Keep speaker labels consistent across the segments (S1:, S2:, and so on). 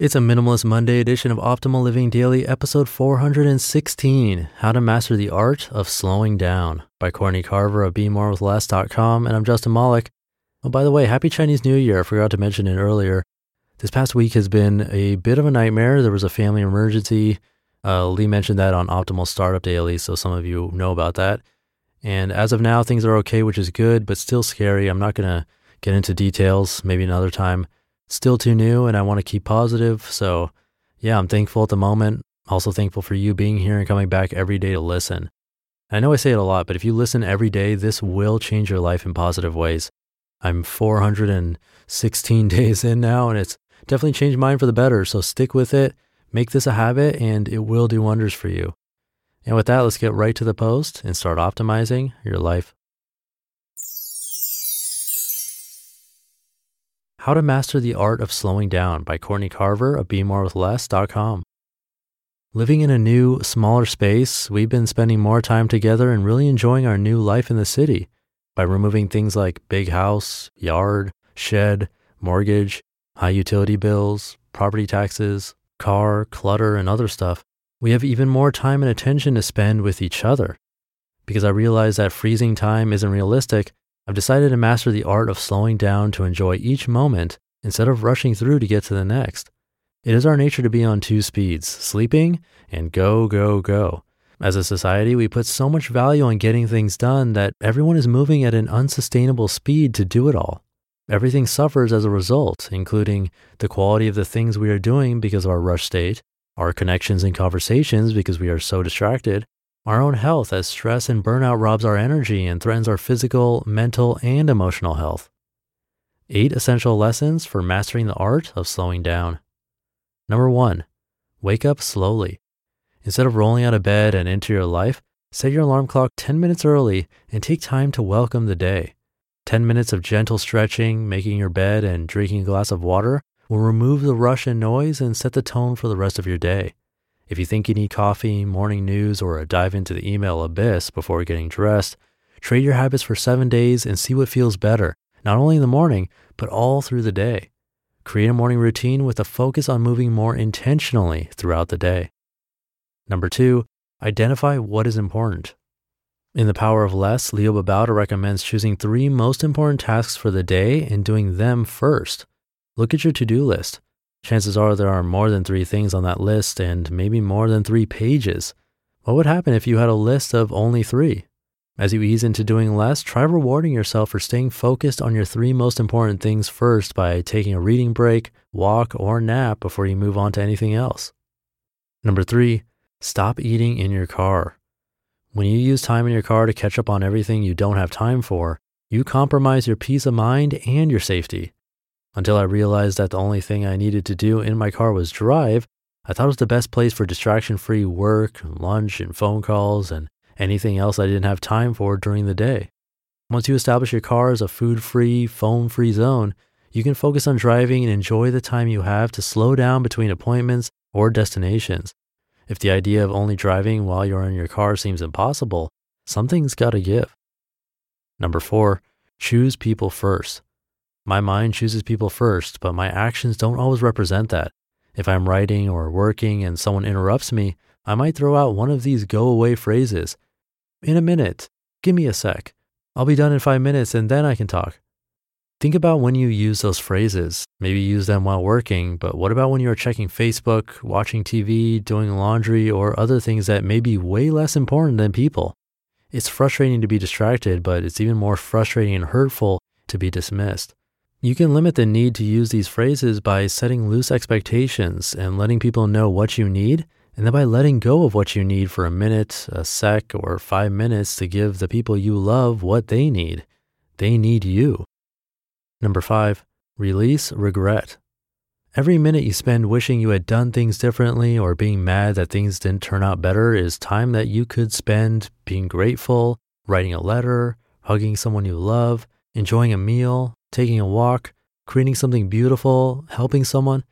S1: It's a Minimalist Monday edition of Optimal Living Daily, episode 416 How to Master the Art of Slowing Down by Courtney Carver of BeMoreWithLess.com. And I'm Justin Malik. Oh, by the way, happy Chinese New Year. I forgot to mention it earlier. This past week has been a bit of a nightmare. There was a family emergency. Uh, Lee mentioned that on Optimal Startup Daily, so some of you know about that. And as of now, things are okay, which is good, but still scary. I'm not going to get into details, maybe another time still too new and I want to keep positive. So, yeah, I'm thankful at the moment. Also thankful for you being here and coming back every day to listen. I know I say it a lot, but if you listen every day, this will change your life in positive ways. I'm 416 days in now and it's definitely changed mine for the better. So stick with it, make this a habit, and it will do wonders for you. And with that, let's get right to the post and start optimizing your life. How to Master the Art of Slowing Down by Courtney Carver of BeMoreWithLess.com. Living in a new, smaller space, we've been spending more time together and really enjoying our new life in the city by removing things like big house, yard, shed, mortgage, high utility bills, property taxes, car, clutter, and other stuff. We have even more time and attention to spend with each other. Because I realize that freezing time isn't realistic, I've decided to master the art of slowing down to enjoy each moment instead of rushing through to get to the next. It is our nature to be on two speeds, sleeping and go, go, go. As a society, we put so much value on getting things done that everyone is moving at an unsustainable speed to do it all. Everything suffers as a result, including the quality of the things we are doing because of our rush state, our connections and conversations because we are so distracted, our own health as stress and burnout robs our energy and threatens our physical, mental, and emotional health. Eight essential lessons for mastering the art of slowing down. Number one, wake up slowly. Instead of rolling out of bed and into your life, set your alarm clock 10 minutes early and take time to welcome the day. 10 minutes of gentle stretching, making your bed, and drinking a glass of water will remove the rush and noise and set the tone for the rest of your day. If you think you need coffee, morning news, or a dive into the email abyss before getting dressed, trade your habits for seven days and see what feels better, not only in the morning, but all through the day. Create a morning routine with a focus on moving more intentionally throughout the day. Number two, identify what is important. In The Power of Less, Leo Babauta recommends choosing three most important tasks for the day and doing them first. Look at your to do list. Chances are there are more than three things on that list and maybe more than three pages. What would happen if you had a list of only three? As you ease into doing less, try rewarding yourself for staying focused on your three most important things first by taking a reading break, walk, or nap before you move on to anything else. Number three, stop eating in your car. When you use time in your car to catch up on everything you don't have time for, you compromise your peace of mind and your safety. Until I realized that the only thing I needed to do in my car was drive, I thought it was the best place for distraction free work, lunch, and phone calls, and anything else I didn't have time for during the day. Once you establish your car as a food free, phone free zone, you can focus on driving and enjoy the time you have to slow down between appointments or destinations. If the idea of only driving while you're in your car seems impossible, something's got to give. Number four, choose people first. My mind chooses people first, but my actions don't always represent that. If I'm writing or working and someone interrupts me, I might throw out one of these go away phrases. In a minute, give me a sec. I'll be done in five minutes and then I can talk. Think about when you use those phrases. Maybe use them while working, but what about when you're checking Facebook, watching TV, doing laundry, or other things that may be way less important than people? It's frustrating to be distracted, but it's even more frustrating and hurtful to be dismissed. You can limit the need to use these phrases by setting loose expectations and letting people know what you need, and then by letting go of what you need for a minute, a sec, or five minutes to give the people you love what they need. They need you. Number five, release regret. Every minute you spend wishing you had done things differently or being mad that things didn't turn out better is time that you could spend being grateful, writing a letter, hugging someone you love, enjoying a meal, taking a walk, creating something beautiful, helping someone.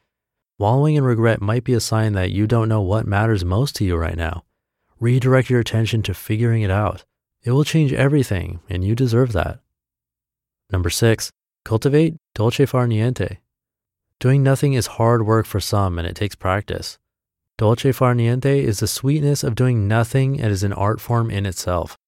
S1: Wallowing in regret might be a sign that you don't know what matters most to you right now. Redirect your attention to figuring it out. It will change everything, and you deserve that. Number six, Cultivate dolce far niente. Doing nothing is hard work for some and it takes practice. Dolce far niente is the sweetness of doing nothing and is an art form in itself.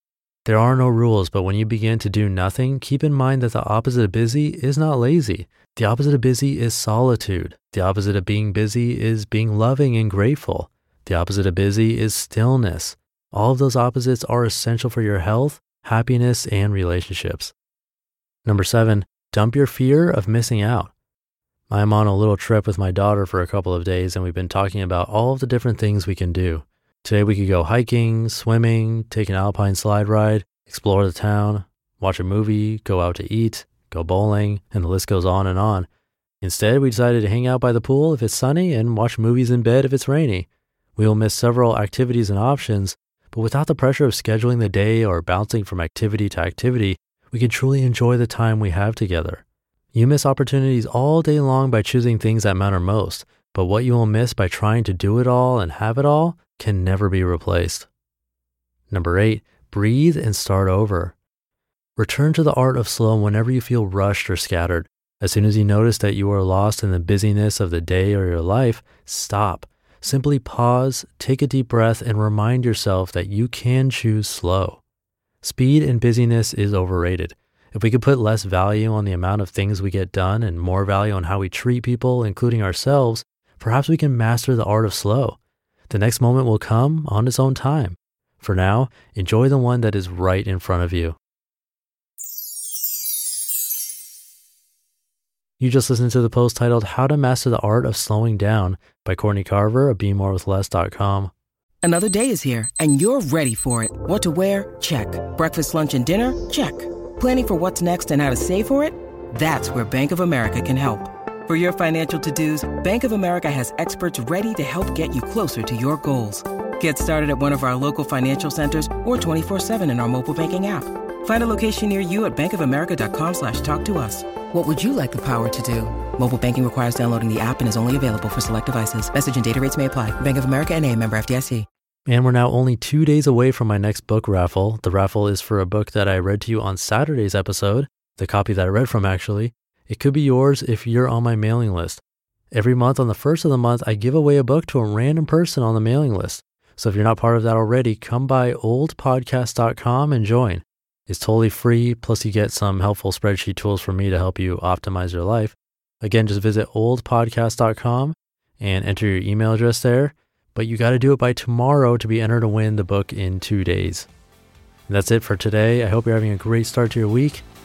S1: There are no rules, but when you begin to do nothing, keep in mind that the opposite of busy is not lazy. The opposite of busy is solitude. The opposite of being busy is being loving and grateful. The opposite of busy is stillness. All of those opposites are essential for your health, happiness, and relationships. Number seven, Dump your fear of missing out. I'm on a little trip with my daughter for a couple of days, and we've been talking about all of the different things we can do. Today, we could go hiking, swimming, take an alpine slide ride, explore the town, watch a movie, go out to eat, go bowling, and the list goes on and on. Instead, we decided to hang out by the pool if it's sunny and watch movies in bed if it's rainy. We will miss several activities and options, but without the pressure of scheduling the day or bouncing from activity to activity, we can truly enjoy the time we have together. You miss opportunities all day long by choosing things that matter most, but what you will miss by trying to do it all and have it all can never be replaced. Number eight, breathe and start over. Return to the art of slow whenever you feel rushed or scattered. As soon as you notice that you are lost in the busyness of the day or your life, stop. Simply pause, take a deep breath, and remind yourself that you can choose slow. Speed and busyness is overrated. If we could put less value on the amount of things we get done and more value on how we treat people, including ourselves, perhaps we can master the art of slow. The next moment will come on its own time. For now, enjoy the one that is right in front of you. You just listened to the post titled How to Master the Art of Slowing Down by Courtney Carver of BeMoreWithLess.com.
S2: Another day is here, and you're ready for it. What to wear? Check. Breakfast, lunch, and dinner? Check. Planning for what's next and how to save for it? That's where Bank of America can help. For your financial to-dos, Bank of America has experts ready to help get you closer to your goals. Get started at one of our local financial centers or 24-7 in our mobile banking app. Find a location near you at bankofamerica.com slash talk to us. What would you like the power to do? Mobile banking requires downloading the app and is only available for select devices. Message and data rates may apply. Bank of America and a member FDIC.
S1: And we're now only two days away from my next book raffle. The raffle is for a book that I read to you on Saturday's episode, the copy that I read from actually. It could be yours if you're on my mailing list. Every month on the first of the month, I give away a book to a random person on the mailing list. So if you're not part of that already, come by oldpodcast.com and join. It's totally free, plus you get some helpful spreadsheet tools from me to help you optimize your life. Again, just visit oldpodcast.com and enter your email address there but you got to do it by tomorrow to be entered to win the book in two days. And that's it for today. I hope you're having a great start to your week,